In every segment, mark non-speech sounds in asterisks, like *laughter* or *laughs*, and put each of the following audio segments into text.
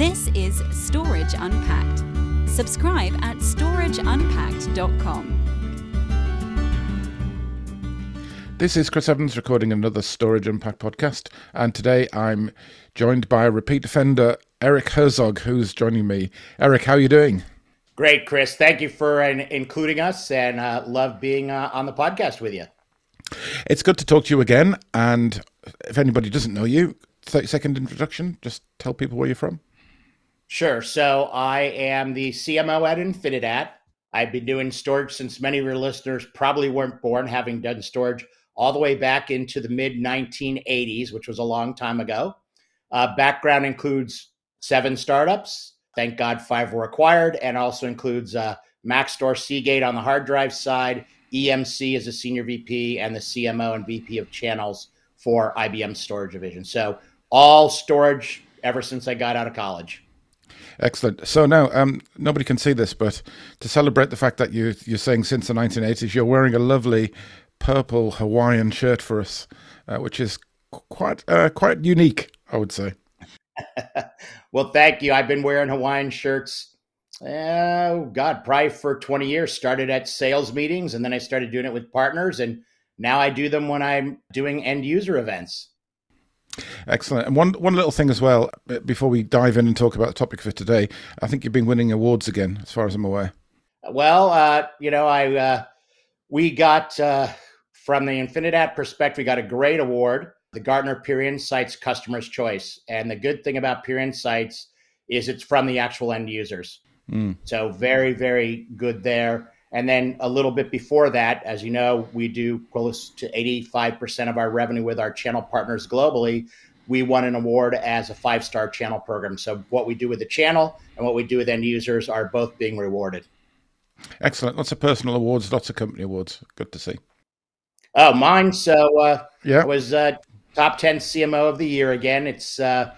This is Storage Unpacked. Subscribe at storageunpacked.com. This is Chris Evans recording another Storage Unpacked podcast, and today I'm joined by a repeat offender, Eric Herzog, who's joining me. Eric, how are you doing? Great, Chris. Thank you for uh, including us, and uh, love being uh, on the podcast with you. It's good to talk to you again. And if anybody doesn't know you, 30 second introduction, just tell people where you're from. Sure. So I am the CMO at Infinidat. I've been doing storage since many of your listeners probably weren't born, having done storage all the way back into the mid 1980s, which was a long time ago. Uh, background includes seven startups. Thank God five were acquired, and also includes uh, Maxtor Seagate on the hard drive side, EMC as a senior VP, and the CMO and VP of channels for IBM Storage Division. So all storage ever since I got out of college. Excellent. So now, um, nobody can see this, but to celebrate the fact that you you're saying since the 1980s, you're wearing a lovely purple Hawaiian shirt for us, uh, which is quite uh, quite unique, I would say. *laughs* well, thank you. I've been wearing Hawaiian shirts. Oh God, probably for 20 years. Started at sales meetings, and then I started doing it with partners, and now I do them when I'm doing end user events. Excellent. And one one little thing as well uh, before we dive in and talk about the topic for today. I think you've been winning awards again, as far as I'm aware. Well, uh, you know, I uh, we got uh, from the Infinidat perspective, we got a great award, the Gartner Peer Insights Customer's Choice. And the good thing about Peer Insights is it's from the actual end users. Mm. So very, very good there. And then a little bit before that, as you know, we do close to 85% of our revenue with our channel partners globally. We won an award as a five star channel program. So, what we do with the channel and what we do with end users are both being rewarded. Excellent. Lots of personal awards, lots of company awards. Good to see. Oh, mine. So, uh, yeah, was uh, top 10 CMO of the year again. It's uh,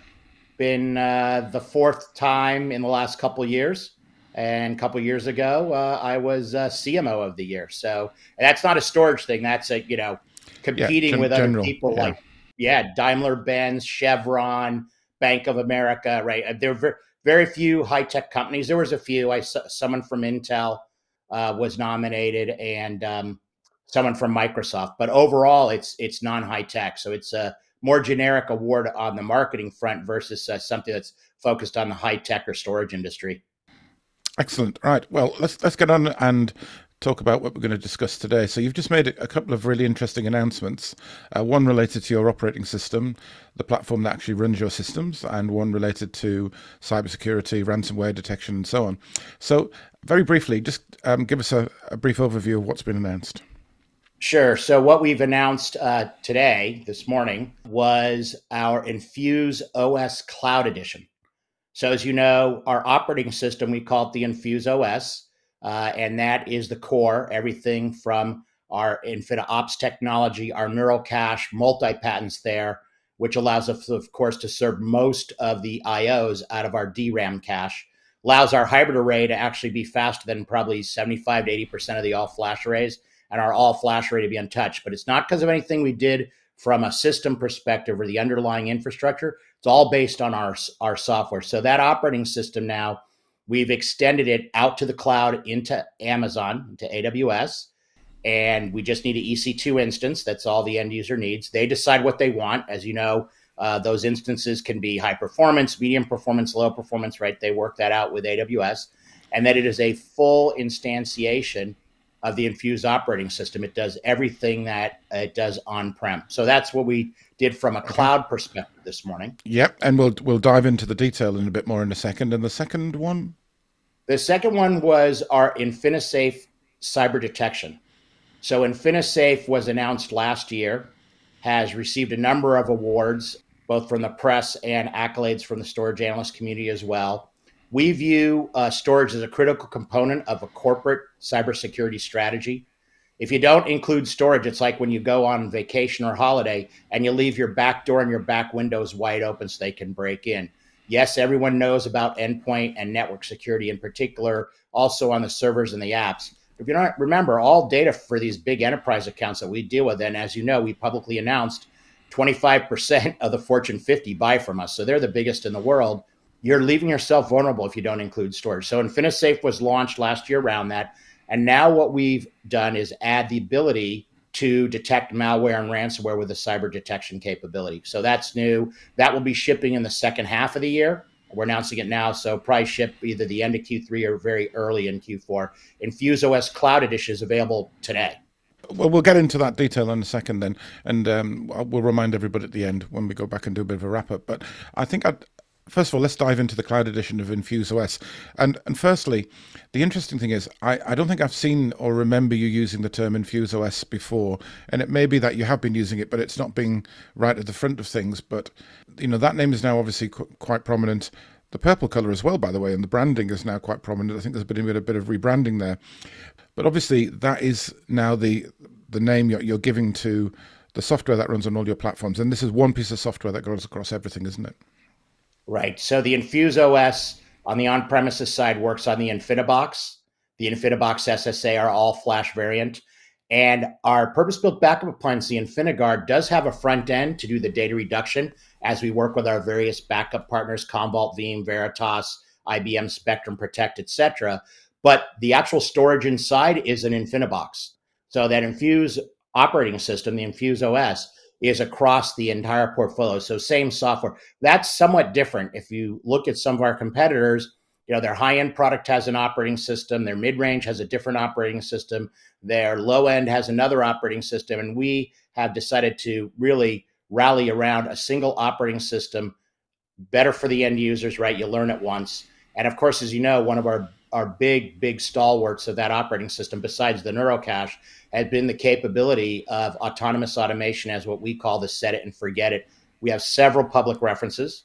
been uh, the fourth time in the last couple years. And a couple years ago, uh, I was uh, CMO of the year. So that's not a storage thing. That's a you know competing yeah, gen- with other general, people yeah. like yeah Daimler Benz, Chevron, Bank of America. Right? Uh, there are very, very few high tech companies. There was a few. I someone from Intel uh, was nominated, and um, someone from Microsoft. But overall, it's it's non high tech. So it's a more generic award on the marketing front versus uh, something that's focused on the high tech or storage industry. Excellent. Right. Well, let's let's get on and talk about what we're going to discuss today. So you've just made a couple of really interesting announcements. Uh, one related to your operating system, the platform that actually runs your systems, and one related to cybersecurity, ransomware detection, and so on. So very briefly, just um, give us a, a, brief overview of what's been announced. Sure. So what we've announced uh, today, this morning, was our Infuze OS Cloud Edition. So, as you know, our operating system, we call it the Infuze OS, uh, and that is the core, everything from our InfiniOps technology, our neural cache, multi patents there, which allows us, of course, to serve most of the IOs out of our DRAM cache, allows our hybrid array to actually be faster than probably 75 to 80% of the all flash arrays, and our all flash array to be untouched. But it's not because of anything we did from a system perspective or the underlying infrastructure. It's all based on our, our software. So that operating system now, we've extended it out to the cloud into Amazon, into AWS. And we just need an EC2 instance. That's all the end user needs. They decide what they want. As you know, uh, those instances can be high performance, medium performance, low performance, right? They work that out with AWS. And that it is a full instantiation of the Infuze operating system. It does everything that it does on prem. So that's what we did from a cloud perspective this morning. Yep, and we'll we'll dive into the detail in a bit more in a second. And the second one, the second one was our InfiniSafe cyber detection. So InfiniSafe was announced last year, has received a number of awards, both from the press and accolades from the storage analyst community as well. We view uh, storage as a critical component of a corporate cybersecurity strategy. If you don't include storage, it's like when you go on vacation or holiday and you leave your back door and your back windows wide open so they can break in. Yes, everyone knows about endpoint and network security in particular, also on the servers and the apps. If you don't remember, all data for these big enterprise accounts that we deal with, and as you know, we publicly announced 25% of the Fortune 50 buy from us. So they're the biggest in the world you're leaving yourself vulnerable if you don't include storage. So InfiniSafe was launched last year around that. And now what we've done is add the ability to detect malware and ransomware with a cyber detection capability. So that's new. That will be shipping in the second half of the year. We're announcing it now, so probably ship either the end of Q3 or very early in Q4. Infuze OS Cloud Edition is available today. Well, we'll get into that detail in a second then, and um, we'll remind everybody at the end when we go back and do a bit of a wrap up. But I think I'd, first of all, let's dive into the cloud edition of Infuze OS. And and firstly, the interesting thing is, I, I don't think I've seen or remember you using the term Infuze OS before. And it may be that you have been using it, but it's not being right at the front of things. But you know that name is now obviously qu- quite prominent. The purple color as well, by the way, and the branding is now quite prominent. I think there's been a bit of rebranding there, but obviously that is now the the name you're, you're giving to the software that runs on all your platforms. And this is one piece of software that goes across everything, isn't it? Right. So the Infuze OS on the on premises side works on the InfiniBox. The InfiniBox SSA are all flash variant. And our purpose built backup appliance, the InfiniGuard, does have a front end to do the data reduction as we work with our various backup partners, Commvault, Veeam, Veritas, IBM, Spectrum, Protect, etc. But the actual storage inside is an InfiniBox. So that Infuze operating system, the Infuze OS, is across the entire portfolio. So same software. That's somewhat different. If you look at some of our competitors, you know, their high-end product has an operating system, their mid-range has a different operating system, their low end has another operating system, and we have decided to really rally around a single operating system, better for the end users, right? You learn it once. And of course, as you know, one of our our big, big stalwarts of that operating system, besides the NeuroCache, has been the capability of autonomous automation as what we call the set it and forget it. We have several public references.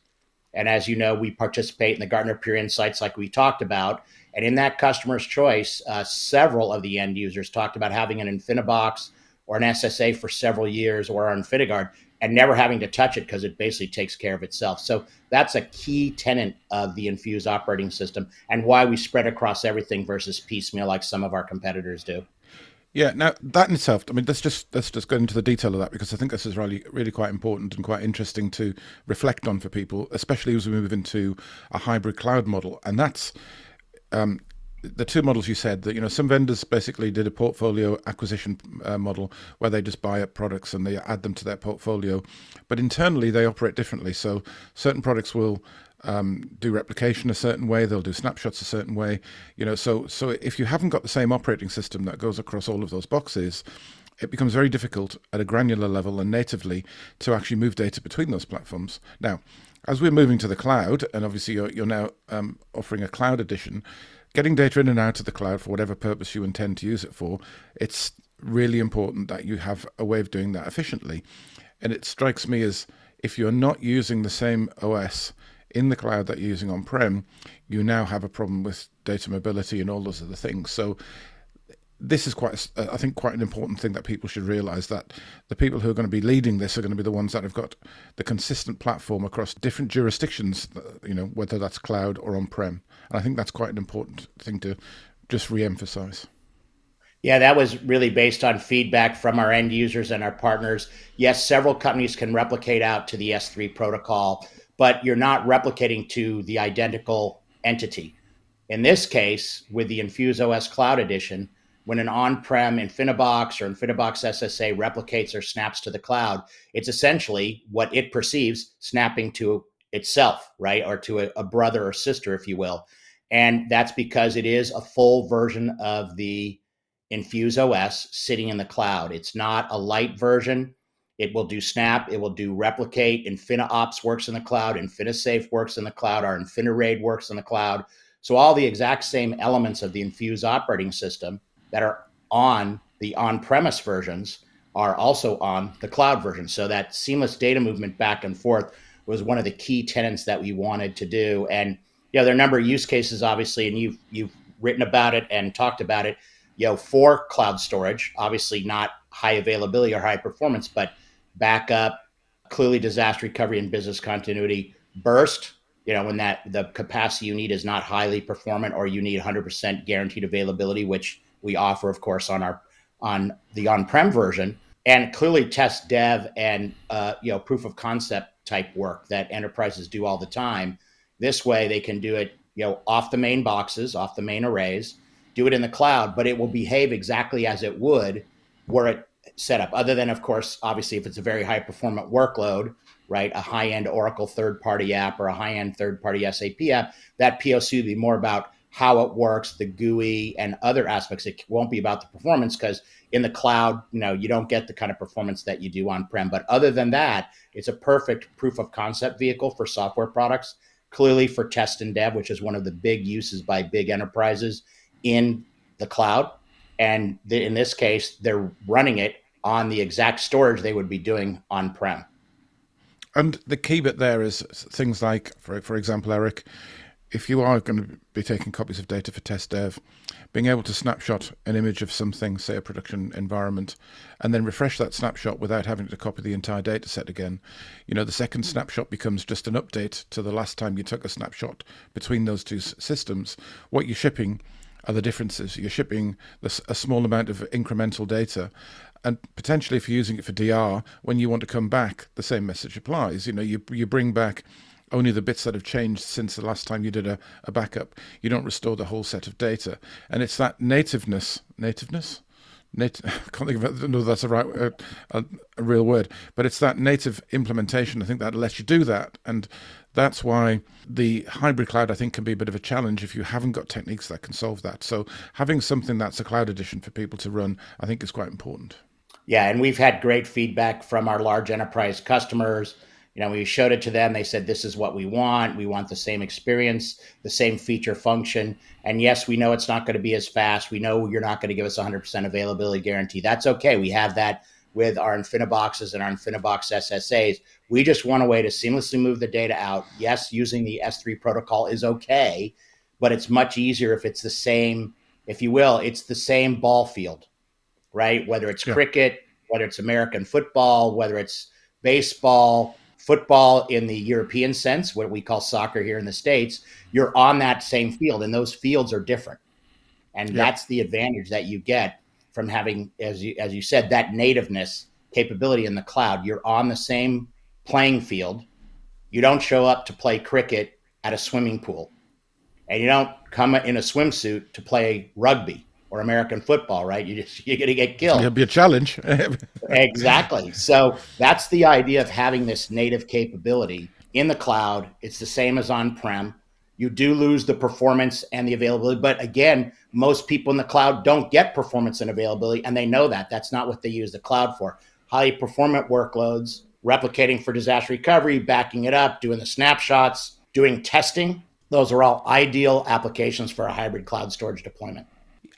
And as you know, we participate in the Gartner Peer Insights like we talked about. And in that customer's choice, uh, several of the end users talked about having an InfiniBox or an SSA for several years or an InfiniGuard and never having to touch it because it basically takes care of itself. So that's a key tenet of the Infuze operating system and why we spread across everything versus piecemeal like some of our competitors do. Yeah, now that in itself, I mean, let's just let's just go into the detail of that because I think this is really really quite important and quite interesting to reflect on for people, especially as we move into a hybrid cloud model, and that's um, the two models you said that you know some vendors basically did a portfolio acquisition uh, model where they just buy up products and they add them to their portfolio, but internally they operate differently. So certain products will um, do replication a certain way, they'll do snapshots a certain way. You know, so so if you haven't got the same operating system that goes across all of those boxes, it becomes very difficult at a granular level and natively to actually move data between those platforms. Now, as we're moving to the cloud, and obviously you're, you're now um, offering a cloud edition, getting data in and out of the cloud for whatever purpose you intend to use it for, it's really important that you have a way of doing that efficiently. And it strikes me as if you're not using the same OS in the cloud that you're using on prem, you now have a problem with data mobility and all those other things. So this is quite, uh, I think, quite an important thing that people should realize that the people who are going to be leading this are going to be the ones that have got the consistent platform across different jurisdictions, uh, you know, whether that's cloud or on prem. And I think that's quite an important thing to just re-emphasize. Yeah, that was really based on feedback from our end users and our partners. Yes, several companies can replicate out to the S3 protocol, but you're not replicating to the identical entity. In this case, with the Infuze OS Cloud Edition, when an on-prem InfiniBox or InfiniBox SSA replicates or snaps to the cloud, it's essentially what it perceives snapping to itself, right? Or to a, a, brother or sister, if you will. And that's because it is a full version of the Infuze OS sitting in the cloud. It's not a light version. It will do Snap, it will do Replicate. InfiniOps works in the cloud, InfiniSafe works in the cloud, our InfiniRaid works in the cloud. So all the exact same elements of the Infuze operating system that are on the on-premise versions are also on the cloud version. So that seamless data movement back and forth was one of the key tenets that we wanted to do. And know, there are a number of use cases, obviously, and you've you've written about it and talked about it. You know, for cloud storage, obviously not high availability or high performance, but backup, clearly disaster recovery and business continuity, burst. You know, when that the capacity you need is not highly performant, or you need 100% guaranteed availability, which we offer, of course, on our on the on-prem version, and clearly test dev and uh, you know proof of concept type work that enterprises do all the time. This way, they can do it, you know, off the main boxes, off the main arrays, do it in the cloud, but it will behave exactly as it would were it set up. Other than, of course, obviously, if it's a very high performant workload, right, a high end Oracle third party app or a high end third party SAP app, that POC would be more about how it works, the GUI, and other aspects. It won't be about the performance because in the cloud, you know, you don't get the kind of performance that you do on prem. But other than that, it's a perfect proof of concept vehicle for software products. Clearly for test and dev, which is one of the big uses by big enterprises in the cloud. And in this case, they're running it on the exact storage they would be doing on prem. And the key bit there is things like, for for example, Eric, if you are going to be taking copies of data for test dev, being able to snapshot an image of something, say a production environment, and then refresh that snapshot without having to copy the entire data set again. You know, the second snapshot becomes just an update to the last time you took a snapshot between those two systems. What you're shipping are the differences. You're shipping a small amount of incremental data. And potentially, if you're using it for DR, when you want to come back, the same message applies. You know, you you bring back only the bits that have changed since the last time you did a, a backup. You don't restore the whole set of data. And it's that nativeness, nativeness? Nat- *laughs* I can't think of it, no, that's a right, uh, a, a real word, but it's that native implementation. I think that lets you do that, and that's why the hybrid cloud I think can be a bit of a challenge if you haven't got techniques that can solve that. So having something that's a cloud edition for people to run, I think, is quite important. Yeah, and we've had great feedback from our large enterprise customers you know we showed it to them. They said this is what we want. We want the same experience the same feature function. And yes we know it's not going to be as fast. We know you're not going to give us 100% availability guarantee. That's okay. We have that with our infiniboxes and our infinibox ssas we just want a way to seamlessly move the data out. Yes using the s3 protocol is okay but it's much easier if it's the same if you will it's the same ball field right? Whether it's yeah. cricket whether it's american football whether it's baseball football in the European sense, what we call soccer here in the States, you're on that same field, and those fields are different. And that's the advantage that you get from having, as you, as you said, that nativeness capability in the cloud. You're on the same playing field. You don't show up to play cricket at a swimming pool, and you don't come in a swimsuit to play rugby or American football, right? You just *laughs* you're going to get killed. It'll be a challenge. *laughs* exactly. So that's the idea of having this native capability in the cloud. It's the same as on prem. You do lose the performance and the availability, but again, most people in the cloud don't get performance and availability, and they know that. That's not what they use the cloud for. Highly performant workloads, replicating for disaster recovery, backing it up, doing the snapshots, doing testing. Those are all ideal applications for a hybrid cloud storage deployment.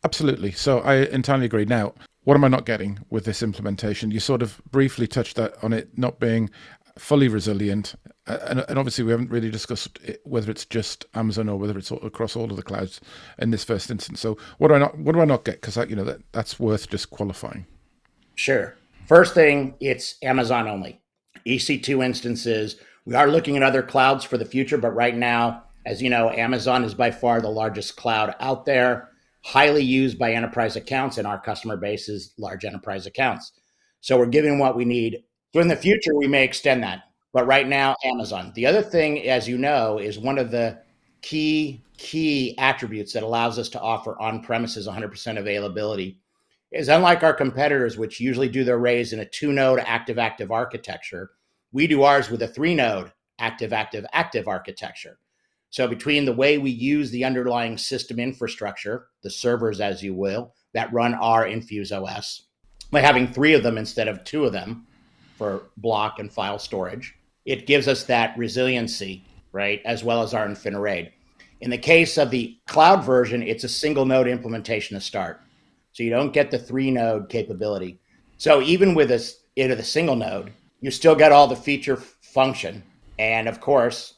Absolutely. So I entirely agree. Now, what am I not getting with this implementation? You sort of briefly touched that on it not being fully resilient, uh, and, and obviously we haven't really discussed it, whether it's just Amazon or whether it's all, across all of the clouds in this first instance. So what do I not what do I not get? Because you know that that's worth just qualifying. Sure. First thing, it's Amazon only. EC2 instances. We are looking at other clouds for the future, but right now, as you know, Amazon is by far the largest cloud out there highly used by enterprise accounts, and our customer base is large enterprise accounts. So we're giving what we need. So in the future, we may extend that. But right now, Amazon. The other thing, as you know, is one of the key key attributes that allows us to offer on-premises 100% availability is unlike our competitors, which usually do their arrays in a two-node active-active architecture, we do ours with a three-node active-active-active architecture. So, between the way we use the underlying system infrastructure, the servers, as you will, that run our Infuze OS, by having three of them instead of two of them for block and file storage, it gives us that resiliency, right, as well as our InfiniRAID. In the case of the cloud version, it's a single node implementation to start. So you don't get the three node capability. So even with this into the single node, you still get all the feature function. And of course,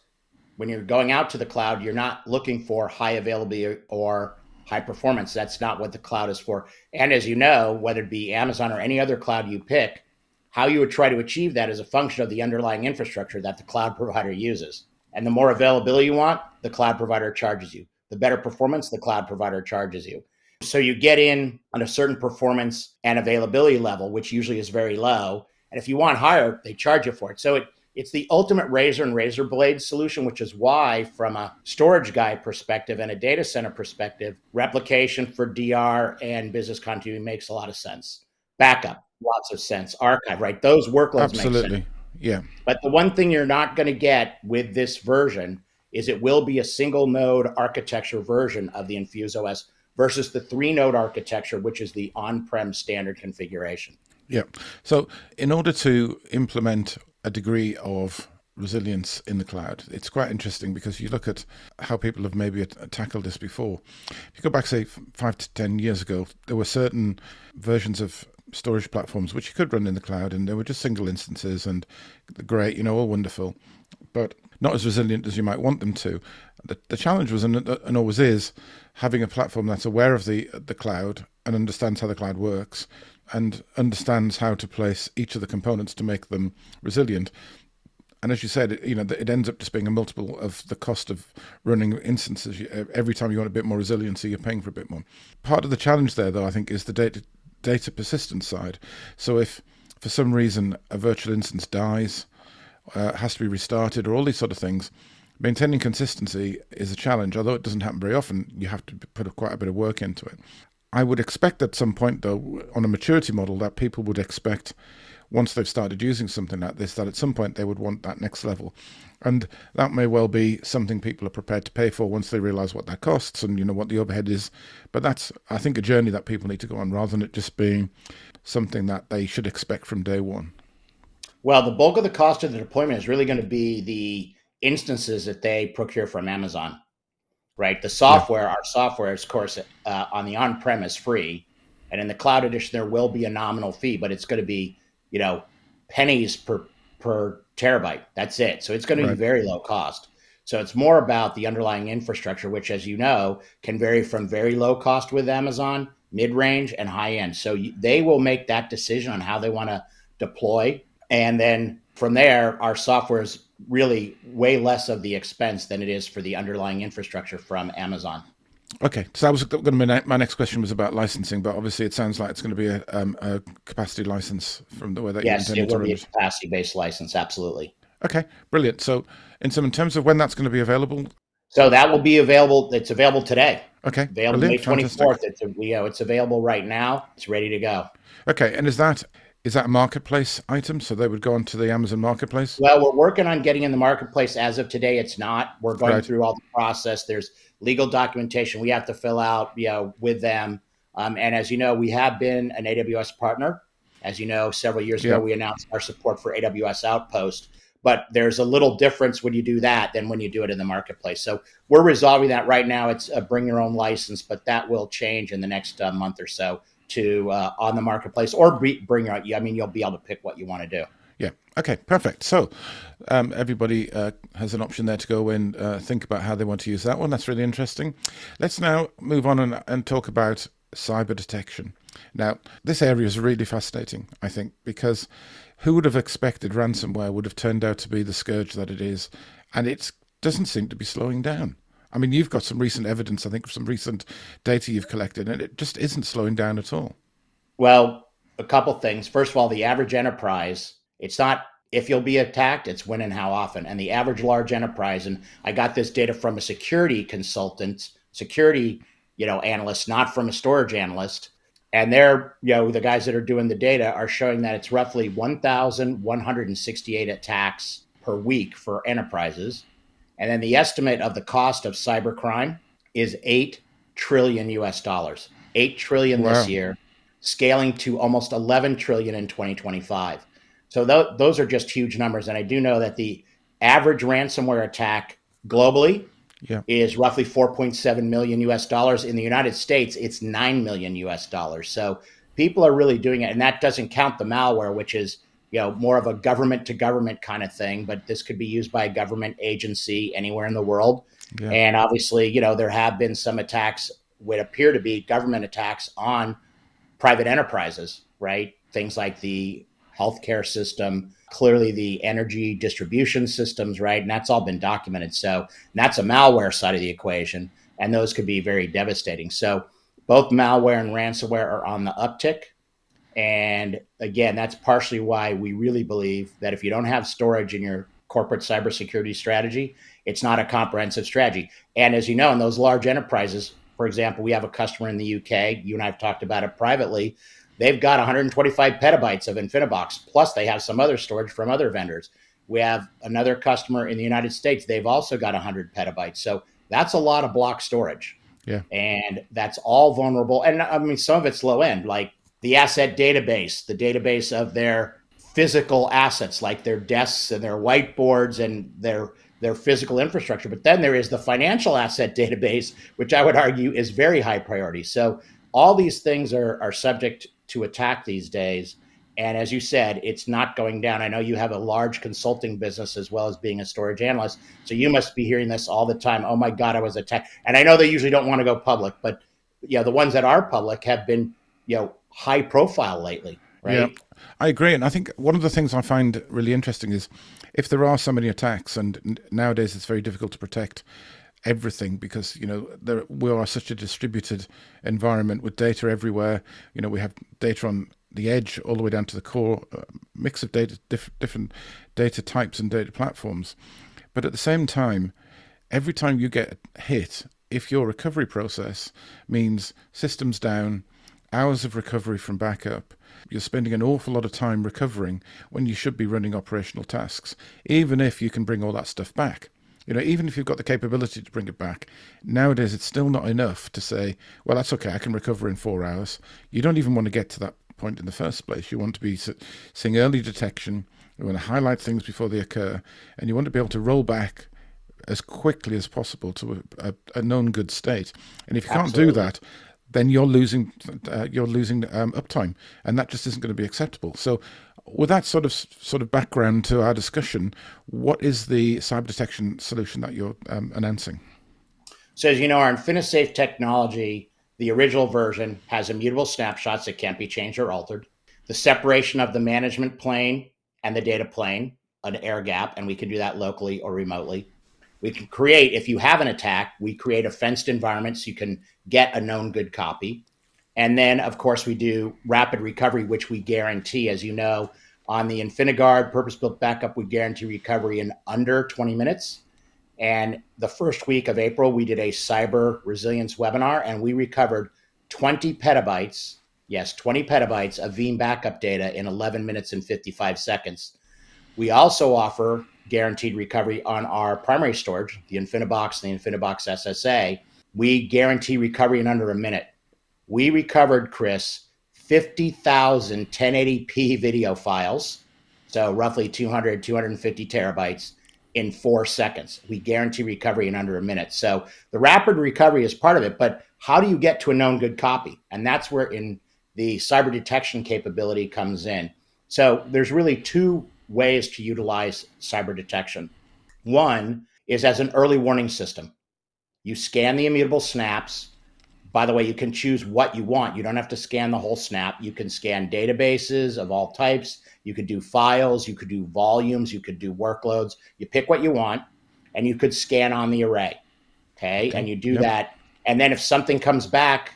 when you're going out to the cloud, you're not looking for high availability or high performance. That's not what the cloud is for. And as you know, whether it be Amazon or any other cloud you pick, how you would try to achieve that is a function of the underlying infrastructure that the cloud *laughs* provider uses. And the more availability you want, the cloud provider charges you. The better performance, the cloud provider charges you. So you get in on a certain performance and availability level, which usually is very low. And if you want higher, they charge you for it. So it it's the ultimate razor and razor blade solution, which is why, from a storage guy perspective and a data center perspective, replication for DR and business continuity makes a lot of sense. Backup, lots of sense. Archive, right? Those workloads absolutely, yeah. But the one thing you're not going to get with this version is it will be a single node architecture version of the Infuze OS versus the three node architecture, which is the on prem standard configuration. Yeah. So, in order to implement a degree of resilience in the cloud, it's quite interesting because you look at how people have maybe tackled this before. If you go back, say, five to 10 years ago, there were certain versions of storage platforms which you could run in the cloud and they were just single instances and great, you know, all wonderful, but not as resilient as you might want them to. The, the challenge was and, and always is having a platform that's aware of the the cloud and understands how the cloud works and understands how to place each of the components to make them resilient. And as you said, you know, it ends up just being a multiple of the cost of running instances. Every time you want a bit more resiliency, you're paying for a bit more. Part of the challenge there, though, I think, is the data data persistence side. So if for some reason a virtual instance dies, uh, has to be restarted, or all these sort of things, maintaining consistency is a challenge. Although it doesn't happen very often, you have to put quite a bit of work into it. I would expect at some point, though, on a maturity model, that people would expect once they've started using something like this, that at some point they would want that next level. And that may well be something people are prepared to pay for once they realize what that costs and you know what the overhead is. But that's I think a journey that people need to go on rather than it just being something that they should expect from day one. Well, the bulk of the cost of the deployment is really going to be the instances that they procure from Amazon right? The software, yeah. our software, is, of course, uh, on the on premise free, and in the cloud edition there will be a nominal fee, but it's going to be, you know, pennies per per terabyte. That's it. So it's going to be very low cost. So it's more about the underlying infrastructure, which, as you know, can vary from very low cost with Amazon, mid range, and high end. So you, they will make that decision on how they want to deploy, and then from there, our software is really way less of the expense than it is for the underlying infrastructure from Amazon. Okay, so that was going to be my next question was about licensing, but obviously it sounds like it's going to be a, um, a capacity license from the way that you yes, you it will be a capacity based license, absolutely. Okay, brilliant. So, in some in terms of when that's going to be available, so that will be available. It's available today. Okay, available May twenty fourth. It's you know it's available right now. It's ready to go. Okay, and is that is that a marketplace item? So they would go onto the Amazon marketplace? Well, we're working on getting in the marketplace. As of today, it's not. We're going right. through all the process. There's legal documentation we have to fill out, you know, with them. Um, and as you know, we have been an AWS partner. As you know, several years yep. ago, we announced our support for AWS Outpost. But there's a little difference when you do that than when you do it in the marketplace. So we're resolving that right now. It's a bring your own license, but that will change in the next uh, month or so to uh, on the marketplace or bring out. I mean, you'll be able to pick what you want to do. Yeah. Okay. Perfect. So um, everybody uh, has an option there to go and uh, think about how they want to use that one. That's really interesting. Let's now move on and, and talk about cyber detection. Now, this area is really fascinating, I think, because who would have expected ransomware would have turned out to be the scourge that it is, and it doesn't seem to be slowing down. I mean, you've got some recent evidence, I think, some recent data you've collected, and it just isn't slowing down at all. Well, a couple things. First of all, the average enterprise, it's not if you'll be attacked, it's when and how often. And the average large enterprise, and I got this data from a security consultant, security, you know, analyst, not from a storage analyst. And they're, you know, the guys that are doing the data are showing that it's roughly 1,168 attacks per week for enterprises and then the estimate of the cost of cybercrime is 8 trillion US dollars. 8 trillion wow. this year, scaling to almost 11 trillion in 2025. So th- those are just huge numbers and I do know that the average ransomware attack globally yeah. is roughly 4.7 million US dollars. In the United States, it's 9 million US dollars. So people are really doing it. And that doesn't count the malware, which is you know more of a government to government kind of thing but this could be used by a government agency anywhere in the world. Yeah. and obviously you know there have been some attacks would appear to be government attacks on private enterprises right? Things like the healthcare system clearly the energy distribution systems right? And that's all been documented. So that's a malware side of the equation and those could be very devastating. So both malware and ransomware are on the uptick And again, that's partially why we really believe that if you don't have storage in your corporate cybersecurity strategy, it's not a comprehensive strategy. And as you know, in those large enterprises, for example, we have a customer in the UK, you and I have talked about it privately. They've got 125 petabytes of InfiniBox, plus they have some other storage from other vendors. We have another customer in the United States, they've also got 100 petabytes. So that's a lot of block storage. Yeah. And that's all vulnerable. And I mean, some of it's low end, like the asset database, the database of their physical assets, like their desks and their whiteboards and their their physical infrastructure. But then there is the financial asset *laughs* database, which I would argue is very high priority. So all these things are, are subject to attack these days. And as you said, it's not going down. I know you have a large consulting business as well as being a storage analyst. So you must be hearing this all the time. Oh my God, I was attacked. And I know they usually don't want to go public, but you know, the ones that are public have been, you know, high profile lately. Right. Yeah, I agree. And I think one of the things I find really interesting is if there are so many attacks, and nowadays it's very difficult to protect everything because you know there we are such a distributed environment with data everywhere. You know we have data on the edge all the way down to the core, uh, mix of data, diff- different data types and data platforms. But at the same time, every time you get hit, if your recovery process means systems down, hours of recovery from backup, you're spending an awful lot of time recovering when you should be running operational tasks, even if you can bring all that stuff back. You know, even if you've got the capability to bring it back, nowadays it's still not enough to say, well, that's okay, I can recover in four hours. You don't even want to get to that point in the first place. You want to be seeing early detection, you want to highlight things before they occur, and you want to be able to roll back as quickly as possible to a, a, a known good state. And if you can't do that, then you're losing uh, you're losing um, uptime, and that just isn't going to be acceptable. So, with that sort of sort of background to our discussion, what is the cyber detection solution that you're um, announcing? So, as you know, our InfiniSafe technology, the original version, has immutable snapshots that can't be changed or altered. The separation of the management plane and the data plane, an air gap, and we can do that locally or remotely. We can create, if you have an attack, we create a fenced environment so you can get a known good copy. And then, of course, we do rapid recovery, which we guarantee. As you know, on the InfiniGuard purpose built backup, we guarantee recovery in under 20 minutes. And the first week of April, we did a cyber resilience webinar and we recovered 20 petabytes, yes, 20 petabytes of Veeam backup data in 11 minutes and 55 seconds. We also offer guaranteed recovery on our primary storage, the InfiniBox and the InfiniBox SSA. We guarantee recovery in under a minute. We recovered, Chris, 50,000 1080p video files, so roughly 200, 250 terabytes in four seconds. We guarantee recovery in under a minute. So the rapid recovery is part of it, but how do you get to a known good copy? And that's where in the cyber detection capability comes in. So there's really two ways to utilize cyber detection. One is as an early warning system. You scan the immutable snaps. By the way, you can choose what you want. You don't have to scan the whole snap. You can scan databases of all types. You could do files. You could do volumes. You could do workloads. You pick what you want and you could scan on the array. Okay. okay. And you do yep. that. And then if something comes back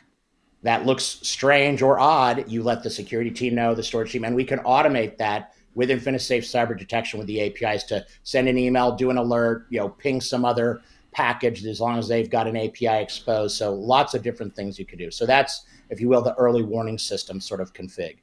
that looks strange or odd, you let the security team know, the storage team, and we can automate that with InfiniSafe cyber detection with the APIs to send an email, do an alert, you know, ping some other package as long as they've got an API exposed. So lots of different things you could do. So that's, if you will, the early warning system sort of config.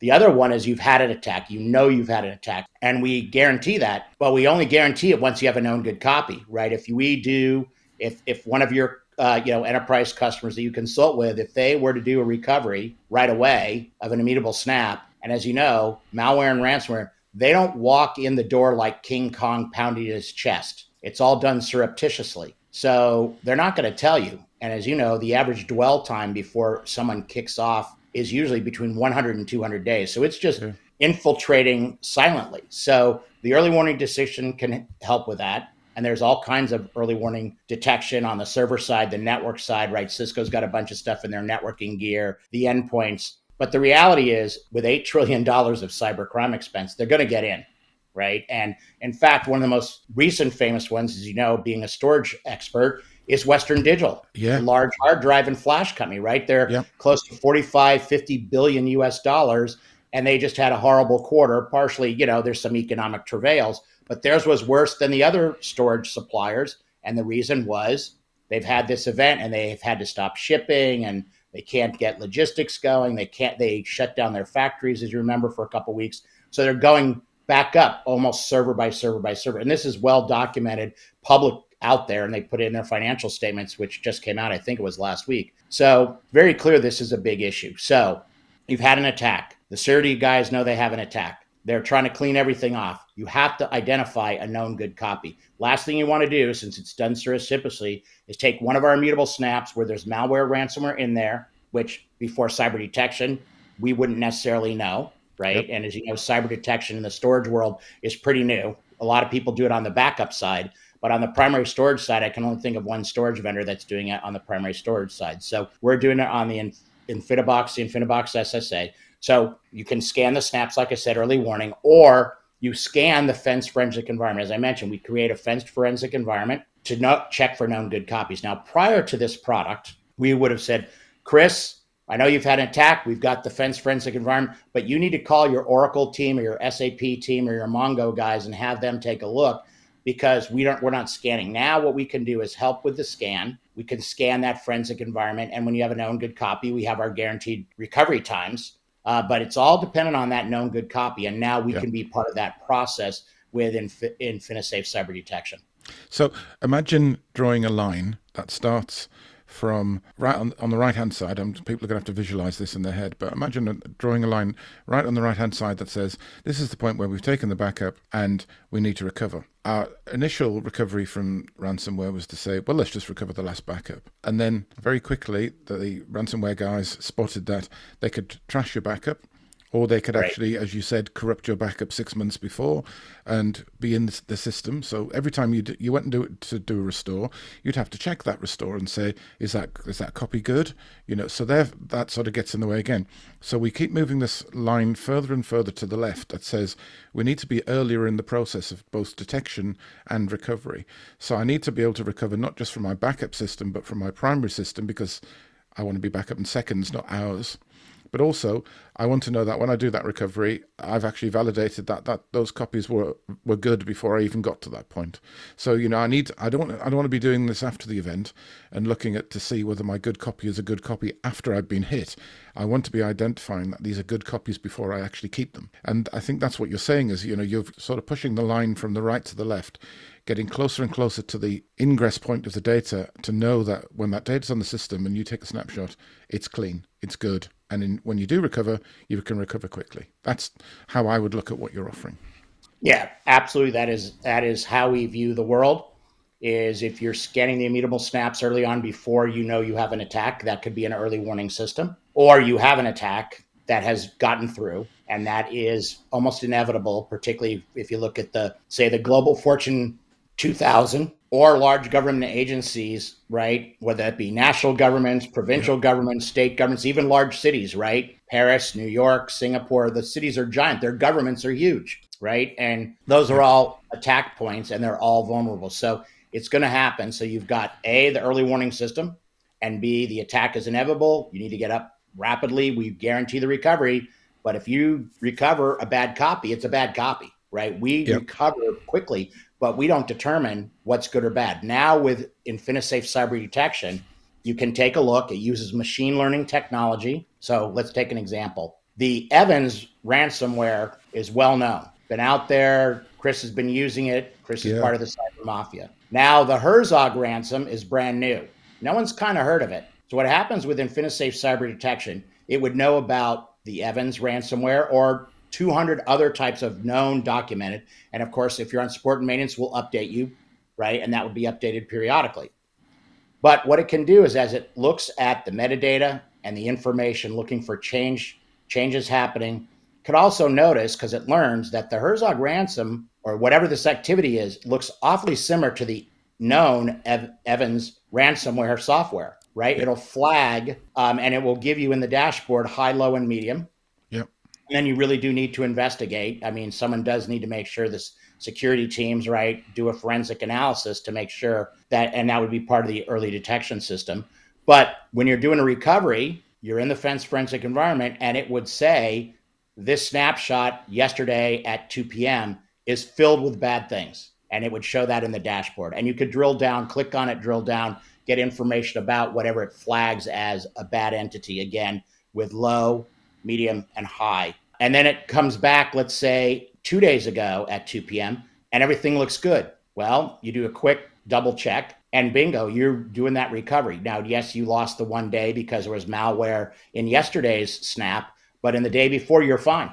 The other one is you've had an attack, you know you've had an attack, and we guarantee that, but we only guarantee it once you have a known good copy, right? If we do, if if one of your uh, you know enterprise customers that you consult with, if they were to do a recovery right away of an immutable snap, and as you know, malware and ransomware, they don't walk in the door like King Kong pounding his chest. It's all done surreptitiously. So they're not going to tell you. And as you know, the average dwell time before someone kicks off is usually between 100 and 200 days. So it's just infiltrating silently. So the early warning decision can help with that. And there's all kinds of early warning detection on the server side, the network side, right? Cisco's got a bunch of stuff in their networking gear, the endpoints. But the reality is, with $8 trillion of cyber crime expense, they're going to get in, right? And in fact, one of the most recent famous ones, as you know, being a storage expert, is Western Digital, yeah. large hard drive and flash company, right? They're yep. close to 45, 50 billion US dollars. And they just had a horrible quarter. Partially, you know, there's some economic travails, but theirs was worse than the other storage suppliers. And the reason was they've had this event and they've had to stop shipping and they can't get logistics going. They can't, they shut down their factories, as you remember, for a couple weeks. So they're going back up almost server by server by server. And this is well documented, public out there, and they put it in their financial statements, which just came out, I think it was last week. So very clear this is a big issue. So you've had an attack. The security guys know they have an attack. They're trying to clean everything off. You have to identify a known good copy. Last thing you want to do, since it's done surreptitiously, is take one of our immutable snaps where there's malware ransomware in there, which before cyber detection, we wouldn't necessarily know right? Yep. And as you know, cyber detection in the storage world is pretty new. A lot of people do it on the backup side, but on the primary storage side, I can only think of one storage vendor that's doing it on the primary storage side. So we're doing it on the InfiniBox, the InfiniBox SSA. So you can scan the snaps, like I said, early warning, or you scan the fenced forensic environment. As I mentioned, we create a fenced forensic environment to not check for known good copies. Now, prior to this product, we would have said, Chris, I know you've had an attack. We've got the fence forensic environment, but you need to call your Oracle team or your SAP team or your Mongo guys and have them take a look because we don't we're not scanning. Now what we can do is help with the scan. We can scan that forensic environment, and when you have a known good copy, we have our guaranteed recovery times. Uh, but it's all dependent on that known good copy, and now we yeah. can be part of that process with Inf- InfiniSafe cyber detection. So imagine drawing a line that starts from right on, on the right hand side. Um, people are going to have to visualize this in their head, but imagine drawing a line right on the right hand side that says, This is the point where we've taken the backup and we need to recover. Our initial recovery from ransomware was to say, Well, let's just recover the last backup. And then very quickly, the, ransomware guys spotted that they could trash your backup or they could right. actually, as you said, corrupt your backup six months before and be in the system. So every time you d- you went and do it to do a restore, you'd have to check that restore and say, is that is that copy good? You know, so there that sort of gets in the way again. So we keep moving this line further and further to the left that says we need to be earlier in the process of both detection and recovery. So I need to be able to recover not just from my backup system but from my primary system because I want to be back up in seconds, not hours. But also, I want to know that when I do that recovery, I've actually validated that that those copies were were good before I even got to that point. So you know, I need I don't I don't want to be doing this after the event and looking at to see whether my good copy is a good copy after I've been hit. I want to be identifying that these are good copies before I actually keep them. And I think that's what you're saying is you know you're sort of pushing the line from the right to the left getting closer and closer to the ingress point of the data to know that when that data's on the system and you take a snapshot, it's clean, it's good, and in, when you do recover, you can recover quickly. That's how I would look at what you're offering. Yeah, absolutely. That is that is how we view the world. Is if you're scanning the immutable snaps early on before you know you have an attack, that could be an early warning system, or you have an attack that has gotten through, and that is almost inevitable. Particularly if you look at the say the global Fortune 2000 or large government agencies, right? Whether that be national governments, provincial yeah. governments, state governments, even large cities, right? Paris, New York, Singapore, the cities are giant. Their governments are huge, right? And those are all attack points and they're all vulnerable. So it's going to happen. So you've got A, the early warning system, and B, the attack is inevitable. You need to get up rapidly. We guarantee the recovery. But if you recover a bad copy, it's a bad copy, right? We yep. recover quickly but we don't determine what's good or bad. Now with InfiniSafe cyber detection, you can take a look. It uses machine learning technology. So let's take an example. The Evans ransomware is well known. Been out there. Chris has been using it. Chris is part of the cyber mafia. Now the Herzog ransom is brand new. No one's kind of heard of it. So what happens with InfiniSafe cyber detection? It would know about the Evans ransomware or 200 other types of known documented. And of course, if you're on support and maintenance, we'll update you, right? And that would be updated periodically. But what it can do is as it looks at the metadata and the information looking for change, changes happening, could also notice because it learns that the Herzog ransom or whatever this activity is looks awfully similar to the known Ev- Evans ransomware software, right? It'll flag um, and it will give you in the dashboard high, low, and medium then you really do need to investigate. I mean, someone does need to make sure this security teams, right, do a forensic analysis to make sure that, and that would be part of the early detection system. But when you're doing a recovery, you're in the fence forensic environment, and it would say this snapshot yesterday at 2 p.m. is filled with bad things. And it would show that in the dashboard. And you could drill down, click on it, drill down, get information about whatever it flags as a bad entity, again, with low, medium, and high. And then it comes back, let's say, two days ago at 2 p.m., and everything looks good. Well, you do a quick double check, and bingo, you're doing that recovery. Now, yes, you lost the one day because there was malware in yesterday's snap, but in the day before, you're fine.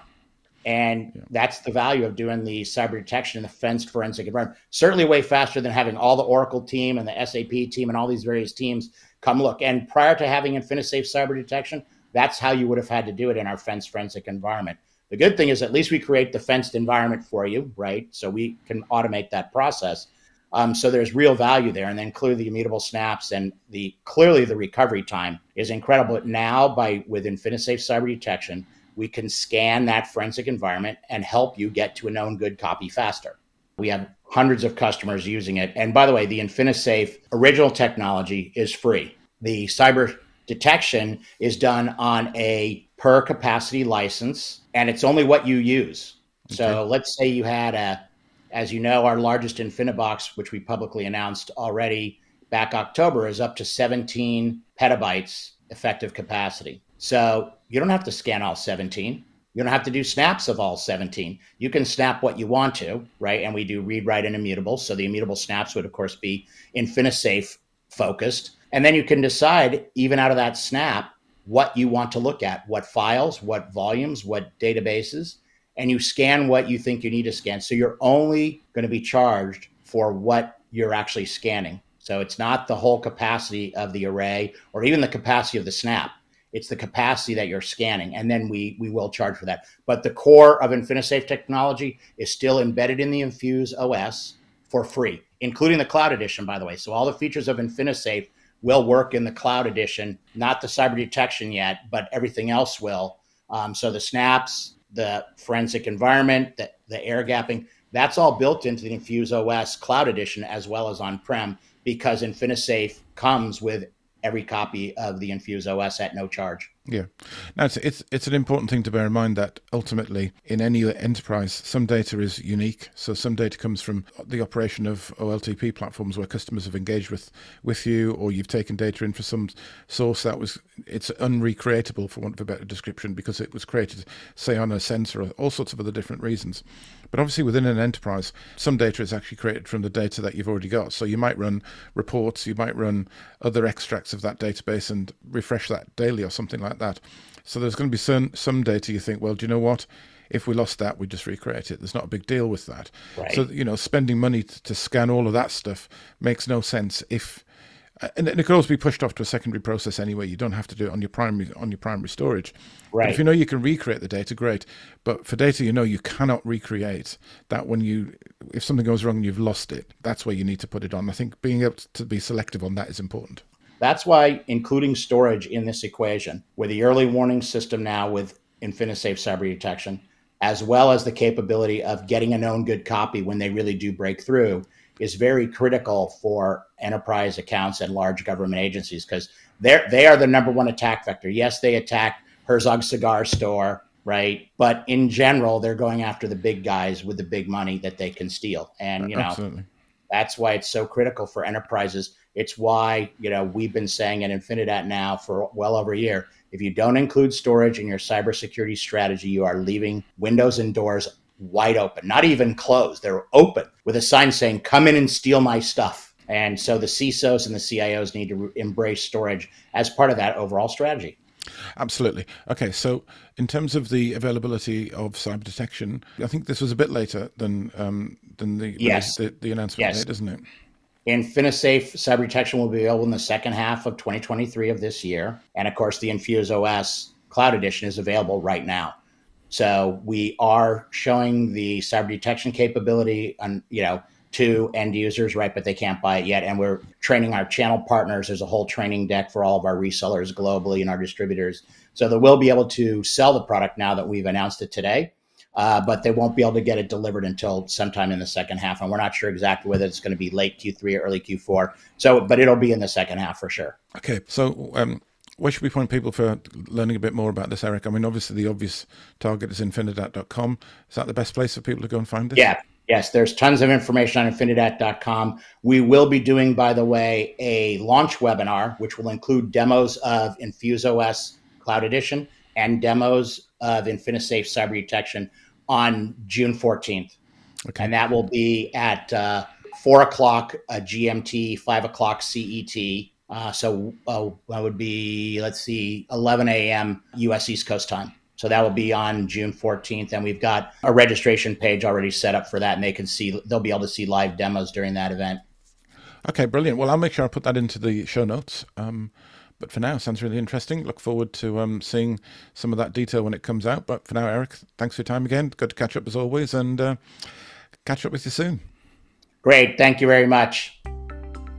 And yeah. that's the value of doing the cyber detection in the fenced forensic environment. Certainly, way faster than having all the Oracle team and the SAP team and all these various teams come look. And prior to having InfiniSafe cyber detection, that's how you would have had to do it in our fenced forensic environment. The good thing is, at least we create the fenced environment for you, right? So we can automate that process. Um, so there's real value there, and then clearly the immutable snaps and the clearly the recovery time is incredible. Now, by with InfiniSafe cyber detection, we can scan that forensic environment and help you get to a known good copy faster. We have hundreds of customers using it. And by the way, the InfiniSafe original technology is free. The cyber detection is done on a per capacity license, and it's only what you use. Okay. So let's say you had a, as you know, our largest InfiniBox, which we publicly announced already back October, is up to 17 petabytes effective capacity. So you don't have to scan all 17. You don't have to do snaps of all 17. You can snap what you want to, right? And we do read, write, and immutable. So the immutable snaps would, of course, be InfiniSafe focused. And then you can decide, even out of that snap, what you want to look at, what files, what volumes, what databases, and you scan what you think you need to scan. So you're only going to be charged for what you're actually scanning. So it's not the whole capacity of the array or even the capacity of the snap. It's the capacity that you're scanning, and then we we will charge for that. But the core of InfiniSafe technology is still embedded in the Infuze OS for free, including the Cloud Edition, by the way. So all the features of InfiniSafe will work in the Cloud Edition, not the cyber detection yet, but everything else will. Um, so the snaps, the forensic environment, the, the air gapping, that's all built into the Infuze OS Cloud Edition as well as on prem because InfiniSafe comes with every copy of the Infuze OS at no charge. Yeah, now it's, it's it's an important thing to bear in mind that ultimately in any enterprise, some data is unique. So some data comes from the operation of OLTP platforms where customers have engaged with with you, or you've taken data in for some source that was it's unrecreatable for want of a better description because it was created, say, on a sensor, or all sorts of other different reasons. But obviously, within an enterprise, some data is actually created from the data that you've already got. So you might run reports, you might run other extracts of that database and refresh that daily or something like that. So there's going to be some, some data you think, well, do you know what? If we lost that, we just recreate it. There's not a big deal with that. Right. So, you know, spending money to, to scan all of that stuff makes no sense if uh, and it could also be pushed off to a secondary process anyway. You don't have to do it on your primary on your primary storage. Right. But if you know you can recreate the data, great. But for data you know you cannot recreate, that when you if something goes wrong and you've lost it, that's where you need to put it on. I think being able to be selective on that is important. That's why including storage in this equation with the early warning system now with InfiniSafe cyber detection, as well as the capability of getting a known good copy when they really do break through is very critical for enterprise accounts and large government agencies because they're they are the number one attack vector. Yes, they attack Herzog Cigar Store, right? But in general, they're going after the big guys with the big money that they can steal. And you know, Absolutely. that's why it's so critical for enterprises. It's why you know we've been saying at Infinidat now for well over a year. If you don't include storage in your cybersecurity strategy, you are leaving windows and doors wide open, not even closed. They're open with a sign saying, come in and steal my stuff. And so the CISOs and the CIOs need to embrace storage as part of that overall strategy. Absolutely. Okay, so in terms of the availability of cyber detection, I think this was a bit later than um, than the yes. the, the announcement yes. made, isn't it? InfiniSafe cyber detection will be available in the second half of 2023 of this year, and of course, the Infuze OS Cloud Edition is available right now. So we are showing the cyber detection capability and you know to end users, right? But they can't buy it yet. And we're training our channel partners. There's a whole training deck for all of our resellers globally and our distributors. So they will be able to sell the product now that we've announced it today. Uh, but they won't be able to get it delivered until sometime in the second half. And we're not sure exactly whether it's going to be late Q3 or early Q4. So, but it'll be in the second half for sure. Okay. So, um, where should we point people for learning a bit more about this, Eric? I mean, obviously, the obvious target is infinidat.com. Is that the best place for people to go and find this? Yeah. Yes, there's tons of information on infinidat.com. We will be doing, by the way, a launch webinar, which will include demos of InfuzeOS Cloud Edition and demos of InfiniSafe Cyber Detection on June 14th. Okay. And that will be at uh, 4 o'clock uh, GMT, 5 o'clock CET. Uh, so uh, that would be, let's see, 11 a.m. US East Coast time. So that will be on June 14th. And we've got a registration page already set up for that. And they can see, they'll be able to see live demos during that event. Okay, brilliant. Well, I'll make sure I put that into the show notes. Um, but for now, sounds really interesting. Look forward to um, seeing some of that detail when it comes out. But for now, Eric, thanks for your time again. Good to catch up as always, and uh, catch up with you soon. Great. Thank you very much.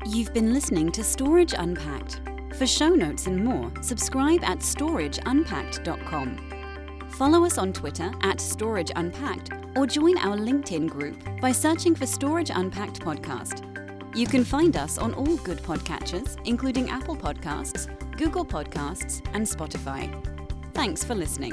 You've been listening to Storage Unpacked. For show notes and more, subscribe at storageunpacked.com. Follow us on Twitter at Storage Unpacked or join our LinkedIn group by searching for Storage Unpacked Podcast. You can find us on all good podcatchers, including Apple Podcasts, Google Podcasts, and Spotify. Thanks for listening.